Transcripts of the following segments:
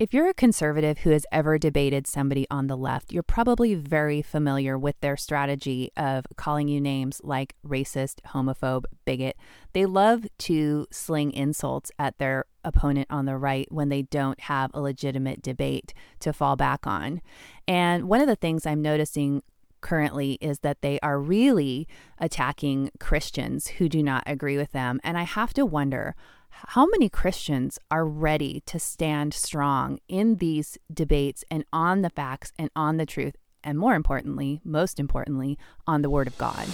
If you're a conservative who has ever debated somebody on the left, you're probably very familiar with their strategy of calling you names like racist, homophobe, bigot. They love to sling insults at their opponent on the right when they don't have a legitimate debate to fall back on. And one of the things I'm noticing currently is that they are really attacking Christians who do not agree with them. And I have to wonder how many Christians are ready to stand strong in these debates and on the facts and on the truth, and more importantly, most importantly, on the Word of God?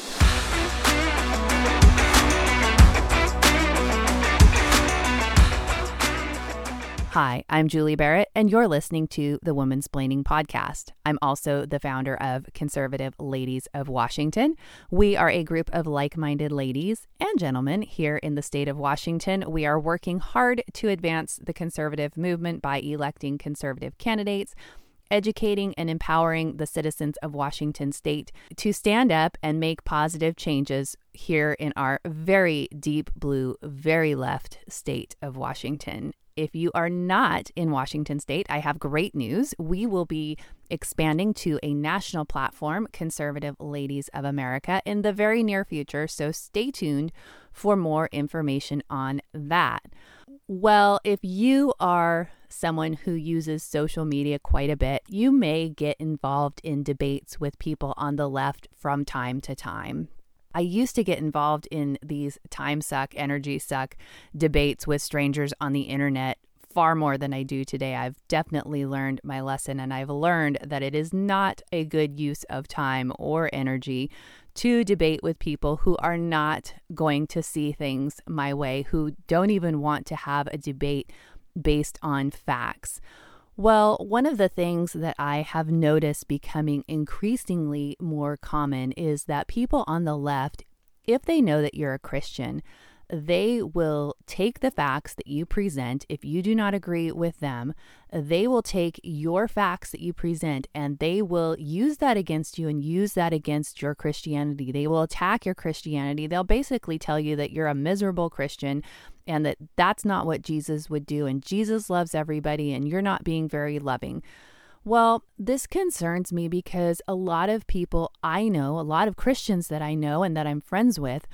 Hi, I'm Julie Barrett, and you're listening to the Woman's Splaining podcast. I'm also the founder of Conservative Ladies of Washington. We are a group of like minded ladies and gentlemen here in the state of Washington. We are working hard to advance the conservative movement by electing conservative candidates educating and empowering the citizens of Washington state to stand up and make positive changes here in our very deep blue, very left state of Washington. If you are not in Washington state, I have great news. We will be expanding to a national platform, Conservative Ladies of America, in the very near future. So stay tuned for more information on that. Well, if you are someone who uses social media quite a bit, you may get involved in debates with people on the left from time to time. I used to get involved in these time suck, energy suck debates with strangers on the internet far more than I do today. I've definitely learned my lesson and I've learned that it is not a good use of time or energy to debate with people who are not going to see things my way, who don't even want to have a debate based on facts. Well, one of the things that I have noticed becoming increasingly more common is that people on the left, if they know that you're a Christian, they will take the facts that you present. If you do not agree with them, they will take your facts that you present and they will use that against you and use that against your Christianity. They will attack your Christianity. They'll basically tell you that you're a miserable Christian and that that's not what Jesus would do. And Jesus loves everybody and you're not being very loving. Well, this concerns me because a lot of people I know, a lot of Christians that I know and that I'm friends with,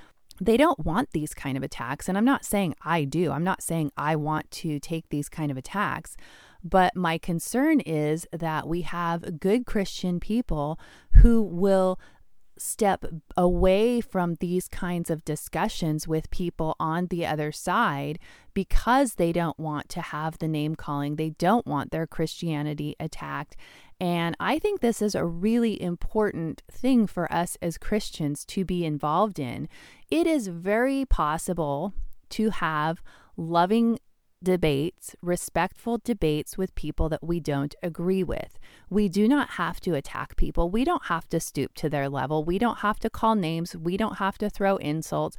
they don't want these kind of attacks. And I'm not saying I do. I'm not saying I want to take these kind of attacks. But my concern is that we have good Christian people who will step away from these kinds of discussions with people on the other side because they don't want to have the name calling. They don't want their Christianity attacked. And I think this is a really important thing for us as Christians to be involved in. It is very possible to have loving debates, respectful debates with people that we don't agree with. We do not have to attack people. We don't have to stoop to their level. We don't have to call names. We don't have to throw insults.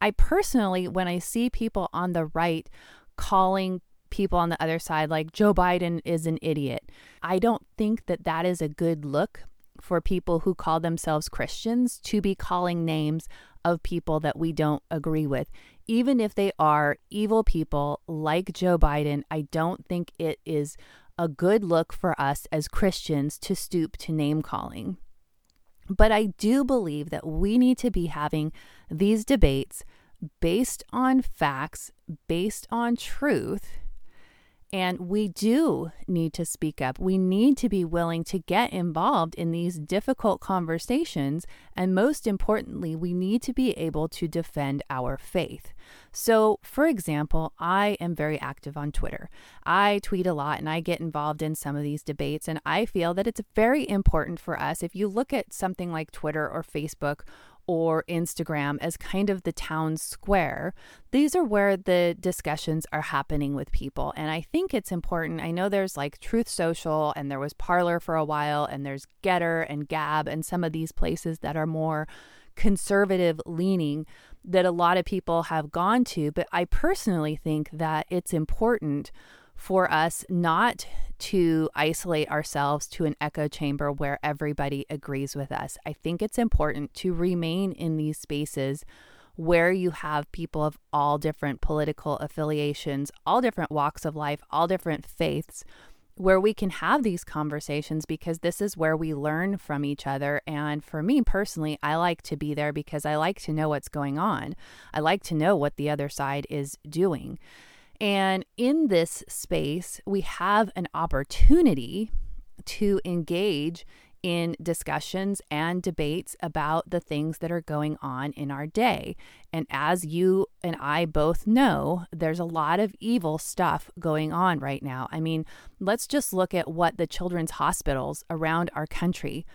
I personally, when I see people on the right calling people on the other side like Joe Biden is an idiot, I don't think that that is a good look for people who call themselves Christians to be calling names of people that we don't agree with even if they are evil people like Joe Biden, I don't think it is a good look for us as Christians to stoop to name calling. But I do believe that we need to be having these debates based on facts, based on truth, and we do need to speak up. We need to be willing to get involved in these difficult conversations. And most importantly, we need to be able to defend our faith. So, for example, I am very active on Twitter. I tweet a lot and I get involved in some of these debates. And I feel that it's very important for us. If you look at something like Twitter or Facebook or Instagram as kind of the town square. These are where the discussions are happening with people. And I think it's important. I know there's like Truth Social and there was Parler for a while, and there's Gettr and Gab and some of these places that are more conservative leaning that a lot of people have gone to. But I personally think that it's important for us not to isolate ourselves to an echo chamber where everybody agrees with us. I think it's important to remain in these spaces where you have people of all different political affiliations, all different walks of life, all different faiths, where we can have these conversations because this is where we learn from each other. And for me personally, I like to be there because I like to know what's going on. I like to know what the other side is doing. And in this space, we have an opportunity to engage in discussions and debates about the things that are going on in our day. And as you and I both know, there's a lot of evil stuff going on right now. I mean, let's just look at what the children's hospitals around our country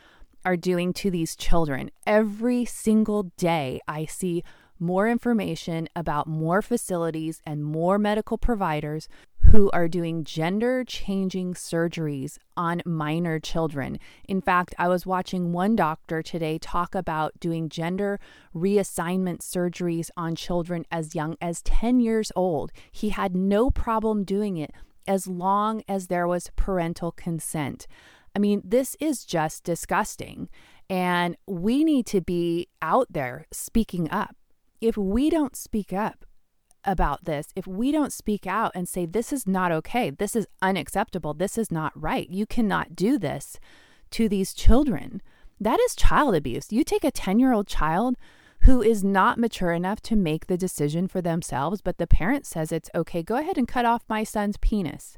are doing to these children. Every single day, I see more information about more facilities and more medical providers who are doing gender changing surgeries on minor children. In fact, I was watching one doctor today talk about doing gender reassignment surgeries on children as young as 10 years old. He had no problem doing it as long as there was parental consent. I mean, this is just disgusting. And we need to be out there speaking up if we don't speak up about this, if we don't speak out and say, this is not okay, this is unacceptable, this is not right, you cannot do this to these children, that is child abuse. You take a 10 year old child who is not mature enough to make the decision for themselves, but the parent says it's okay, go ahead and cut off my son's penis.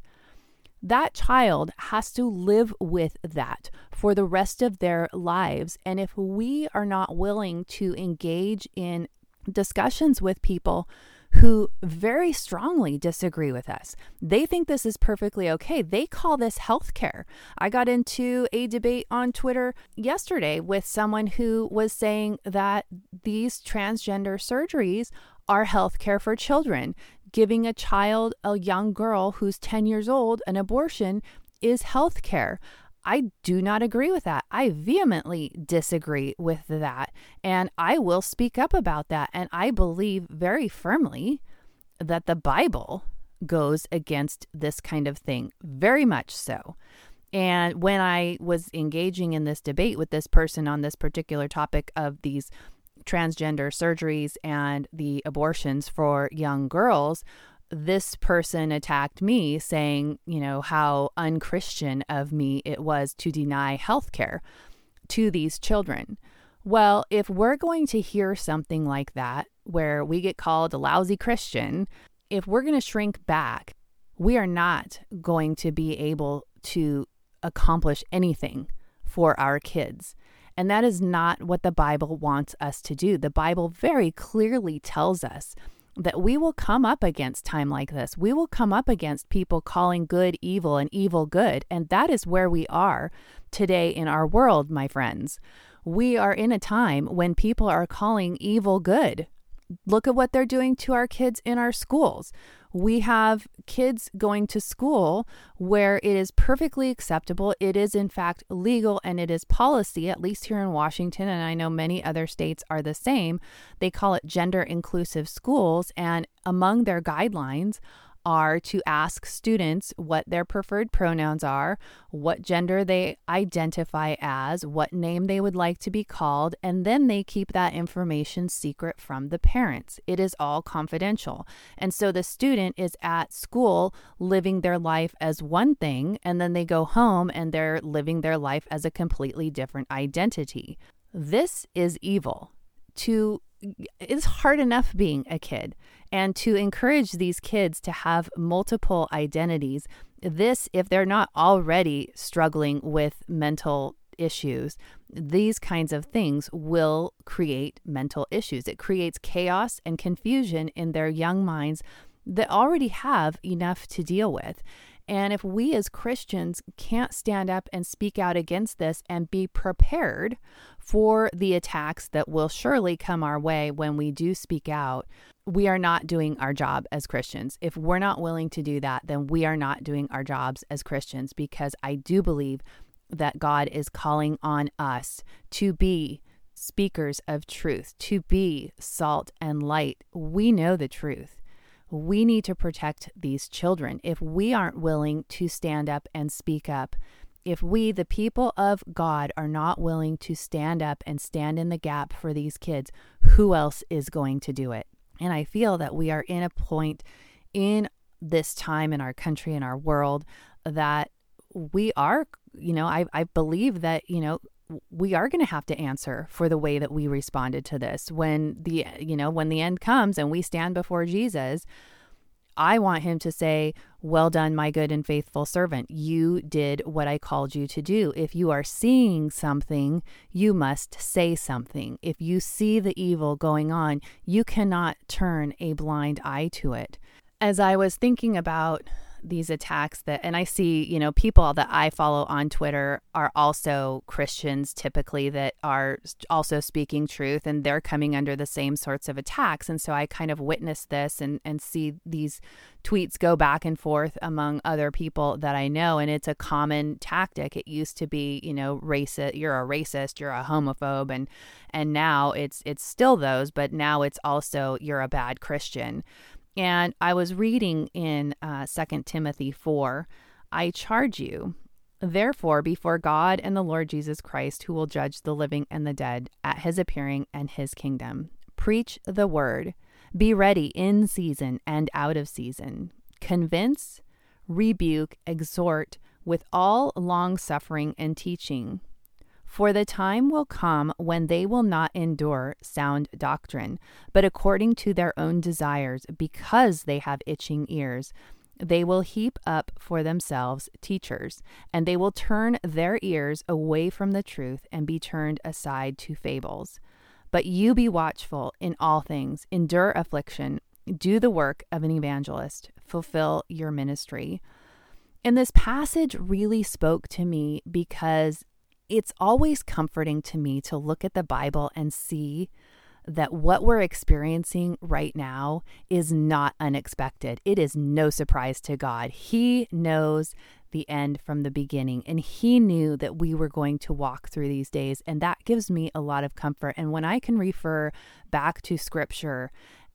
That child has to live with that for the rest of their lives. And if we are not willing to engage in discussions with people who very strongly disagree with us. They think this is perfectly okay. They call this healthcare. I got into a debate on Twitter yesterday with someone who was saying that these transgender surgeries are healthcare for children. Giving a child, a young girl who's 10 years old, an abortion is healthcare. I do not agree with that. I vehemently disagree with that. And I will speak up about that. And I believe very firmly that the Bible goes against this kind of thing, very much so. And when I was engaging in this debate with this person on this particular topic of these transgender surgeries and the abortions for young girls, this person attacked me saying, you know, how unchristian of me it was to deny health care to these children. Well, if we're going to hear something like that, where we get called a lousy Christian, if we're going to shrink back, we are not going to be able to accomplish anything for our kids. And that is not what the Bible wants us to do. The Bible very clearly tells us that we will come up against time like this. We will come up against people calling good evil and evil good. And that is where we are today in our world, my friends. We are in a time when people are calling evil good. Look at what they're doing to our kids in our schools we have kids going to school where it is perfectly acceptable. It is, in fact, legal and it is policy, at least here in Washington, and I know many other states are the same. They call it gender inclusive schools. And among their guidelines are to ask students what their preferred pronouns are, what gender they identify as, what name they would like to be called, and then they keep that information secret from the parents. It is all confidential. And so the student is at school living their life as one thing, and then they go home and they're living their life as a completely different identity. This is evil. To it's hard enough being a kid and to encourage these kids to have multiple identities. This, if they're not already struggling with mental issues, these kinds of things will create mental issues. It creates chaos and confusion in their young minds that already have enough to deal with. And if we as Christians can't stand up and speak out against this and be prepared for the attacks that will surely come our way when we do speak out, we are not doing our job as Christians. If we're not willing to do that, then we are not doing our jobs as Christians because I do believe that God is calling on us to be speakers of truth, to be salt and light. We know the truth we need to protect these children. If we aren't willing to stand up and speak up, if we, the people of God, are not willing to stand up and stand in the gap for these kids, who else is going to do it? And I feel that we are in a point in this time in our country, in our world, that we are, you know, I, I believe that, you know, we are going to have to answer for the way that we responded to this. When the you know when the end comes and we stand before Jesus I want him to say, Well done, my good and faithful servant. You did what I called you to do. If you are seeing something, you must say something. If you see the evil going on, you cannot turn a blind eye to it. As I was thinking about these attacks that and I see, you know, people that I follow on Twitter are also Christians typically that are also speaking truth and they're coming under the same sorts of attacks and so I kind of witness this and and see these tweets go back and forth among other people that I know and it's a common tactic. It used to be, you know, racist, you're a racist, you're a homophobe and and now it's it's still those, but now it's also you're a bad Christian. And I was reading in uh, 2 Timothy 4 I charge you, therefore, before God and the Lord Jesus Christ, who will judge the living and the dead at his appearing and his kingdom, preach the word. Be ready in season and out of season. Convince, rebuke, exhort with all long suffering and teaching. For the time will come when they will not endure sound doctrine, but according to their own desires, because they have itching ears, they will heap up for themselves teachers, and they will turn their ears away from the truth and be turned aside to fables. But you be watchful in all things, endure affliction, do the work of an evangelist, fulfill your ministry. And this passage really spoke to me because it's always comforting to me to look at the Bible and see that what we're experiencing right now is not unexpected. It is no surprise to God. He knows the end from the beginning, and He knew that we were going to walk through these days. And that gives me a lot of comfort. And when I can refer back to Scripture,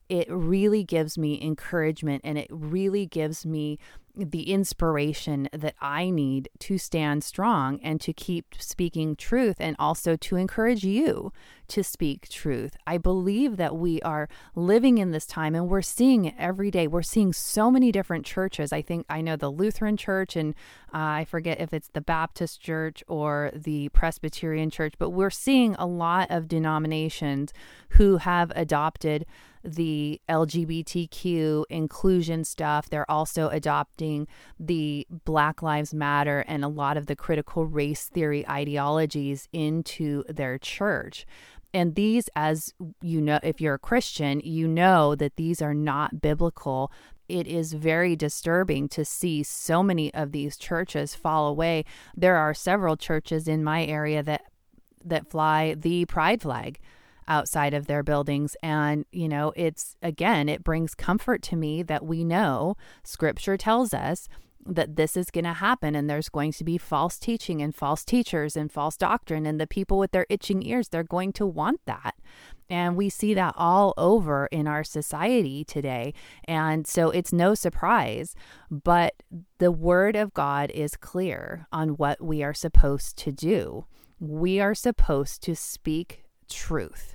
it really gives me encouragement and it really gives me the inspiration that I need to stand strong and to keep speaking truth and also to encourage you to speak truth. I believe that we are living in this time and we're seeing it every day. We're seeing so many different churches. I think I know the Lutheran church and uh, I forget if it's the Baptist church or the Presbyterian church, but we're seeing a lot of denominations who have adopted the LGBTQ inclusion stuff. They're also adopting the Black Lives Matter and a lot of the critical race theory ideologies into their church. And these, as you know, if you're a Christian, you know that these are not biblical. It is very disturbing to see so many of these churches fall away. There are several churches in my area that that fly the pride flag outside of their buildings. And, you know, it's again, it brings comfort to me that we know scripture tells us that this is going to happen and there's going to be false teaching and false teachers and false doctrine. And the people with their itching ears, they're going to want that. And we see that all over in our society today. And so it's no surprise, but the word of God is clear on what we are supposed to do. We are supposed to speak truth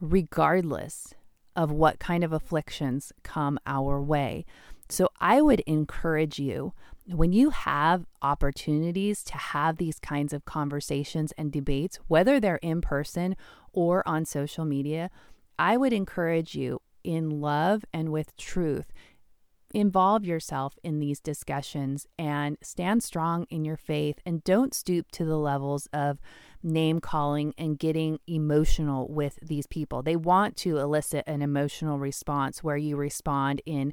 regardless of what kind of afflictions come our way. So I would encourage you when you have opportunities to have these kinds of conversations and debates, whether they're in person or on social media, I would encourage you in love and with truth involve yourself in these discussions and stand strong in your faith and don't stoop to the levels of name calling and getting emotional with these people. They want to elicit an emotional response where you respond in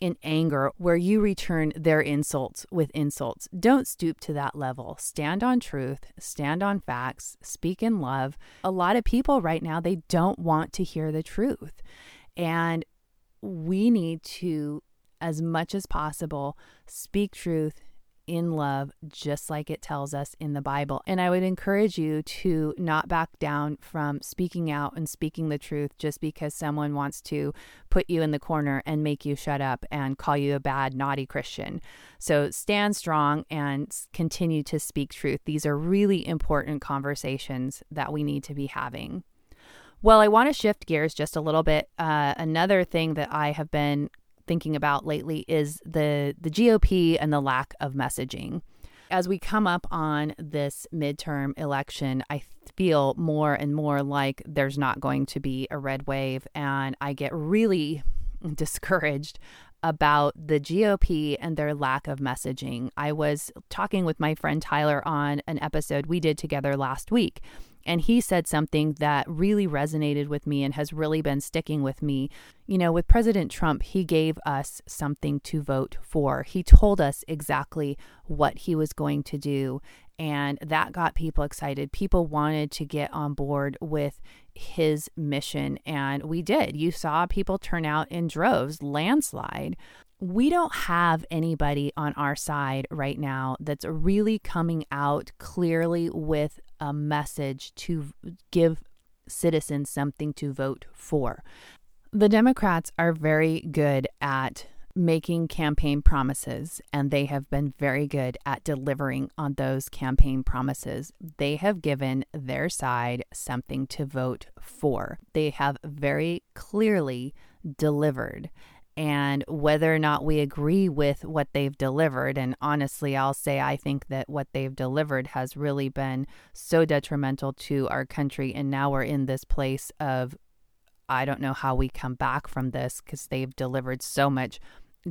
in anger where you return their insults with insults. Don't stoop to that level. Stand on truth, stand on facts, speak in love. A lot of people right now they don't want to hear the truth. And we need to as much as possible, speak truth in love, just like it tells us in the Bible. And I would encourage you to not back down from speaking out and speaking the truth just because someone wants to put you in the corner and make you shut up and call you a bad, naughty Christian. So stand strong and continue to speak truth. These are really important conversations that we need to be having. Well, I want to shift gears just a little bit. Uh, another thing that I have been thinking about lately is the the GOP and the lack of messaging. as we come up on this midterm election, I feel more and more like there's not going to be a red wave. And I get really discouraged about the GOP and their lack of messaging. I was talking with my friend Tyler on an episode we did together last week. And he said something that really resonated with me and has really been sticking with me. You know, with President Trump, he gave us something to vote for. He told us exactly what he was going to do. And that got people excited. People wanted to get on board with his mission. And we did. You saw people turn out in droves, landslide. We don't have anybody on our side right now that's really coming out clearly with a message to give citizens something to vote for. The Democrats are very good at making campaign promises, and they have been very good at delivering on those campaign promises. They have given their side something to vote for. They have very clearly delivered. And whether or not we agree with what they've delivered, and honestly, I'll say I think that what they've delivered has really been so detrimental to our country. And now we're in this place of I don't know how we come back from this because they've delivered so much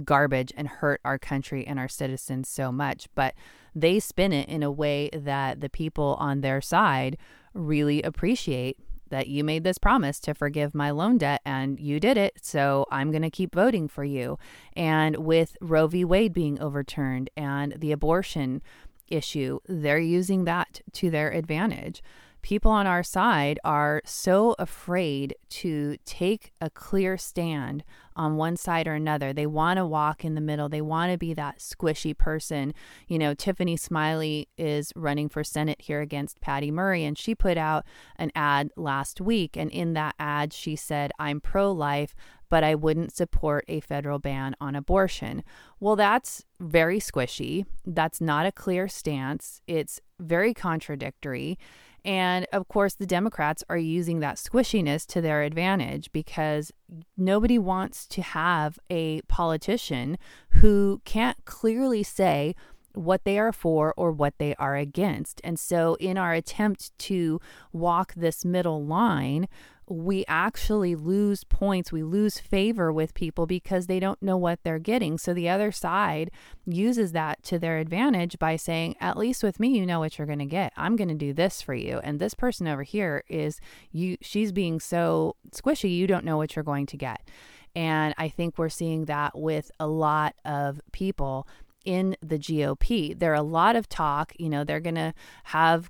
garbage and hurt our country and our citizens so much. But they spin it in a way that the people on their side really appreciate that you made this promise to forgive my loan debt and you did it. So I'm going to keep voting for you. And with Roe v. Wade being overturned and the abortion issue, they're using that to their advantage people on our side are so afraid to take a clear stand on one side or another. They want to walk in the middle. They want to be that squishy person. You know, Tiffany Smiley is running for Senate here against Patty Murray, and she put out an ad last week. And in that ad, she said, I'm pro life, but I wouldn't support a federal ban on abortion. Well, that's very squishy. That's not a clear stance. It's very contradictory. And of course, the Democrats are using that squishiness to their advantage because nobody wants to have a politician who can't clearly say what they are for or what they are against. And so, in our attempt to walk this middle line, we actually lose points, we lose favor with people because they don't know what they're getting. So the other side uses that to their advantage by saying, at least with me, you know what you're going to get. I'm going to do this for you. And this person over here is you, she's being so squishy, you don't know what you're going to get. And I think we're seeing that with a lot of people in the GOP. There are a lot of talk, you know, they're going to have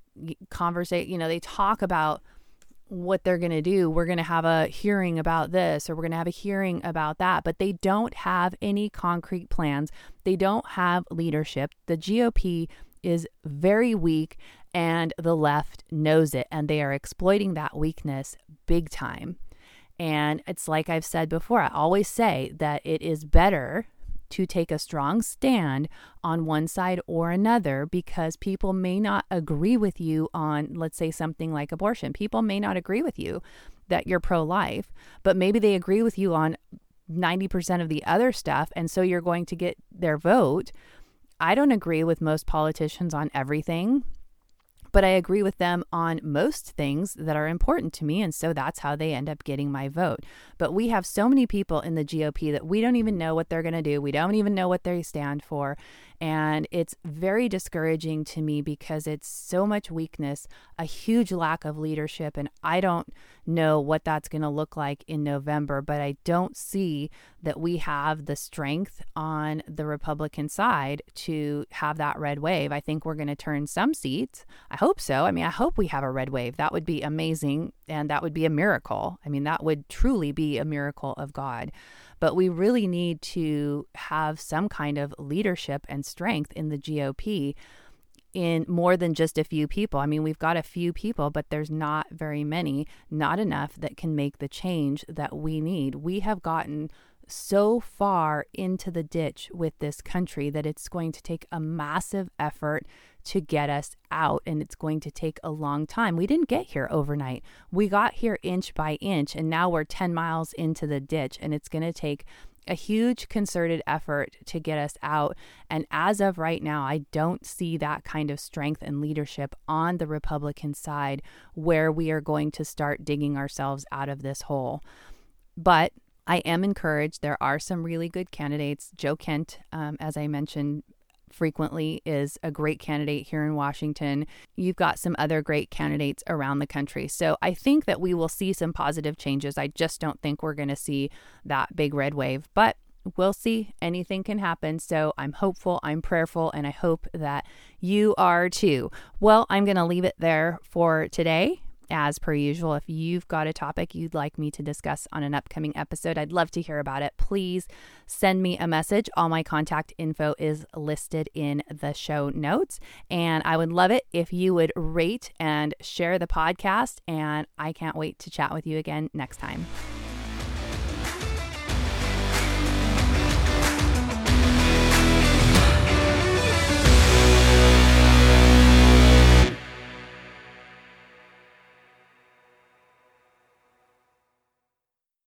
conversation, you know, they talk about what they're going to do. We're going to have a hearing about this or we're going to have a hearing about that. But they don't have any concrete plans. They don't have leadership. The GOP is very weak and the left knows it and they are exploiting that weakness big time. And it's like I've said before, I always say that it is better to take a strong stand on one side or another because people may not agree with you on, let's say, something like abortion. People may not agree with you that you're pro life, but maybe they agree with you on 90% of the other stuff. And so you're going to get their vote. I don't agree with most politicians on everything but I agree with them on most things that are important to me. And so that's how they end up getting my vote. But we have so many people in the GOP that we don't even know what they're going to do. We don't even know what they stand for. And it's very discouraging to me because it's so much weakness, a huge lack of leadership. And I don't know what that's going to look like in November, but I don't see that we have the strength on the Republican side to have that red wave. I think we're going to turn some seats. I hope so. I mean, I hope we have a red wave. That would be amazing. And that would be a miracle. I mean, that would truly be a miracle of God. But we really need to have some kind of leadership and strength in the GOP in more than just a few people. I mean, we've got a few people, but there's not very many, not enough that can make the change that we need. We have gotten so far into the ditch with this country that it's going to take a massive effort to get us out and it's going to take a long time. We didn't get here overnight. We got here inch by inch and now we're 10 miles into the ditch and it's going to take a huge concerted effort to get us out. And as of right now, I don't see that kind of strength and leadership on the Republican side where we are going to start digging ourselves out of this hole. But I am encouraged. There are some really good candidates. Joe Kent, um, as I mentioned frequently, is a great candidate here in Washington. You've got some other great candidates around the country. So I think that we will see some positive changes. I just don't think we're going to see that big red wave. But we'll see. Anything can happen. So I'm hopeful, I'm prayerful, and I hope that you are too. Well, I'm going to leave it there for today as per usual, if you've got a topic you'd like me to discuss on an upcoming episode, I'd love to hear about it. Please send me a message. All my contact info is listed in the show notes. And I would love it if you would rate and share the podcast. And I can't wait to chat with you again next time.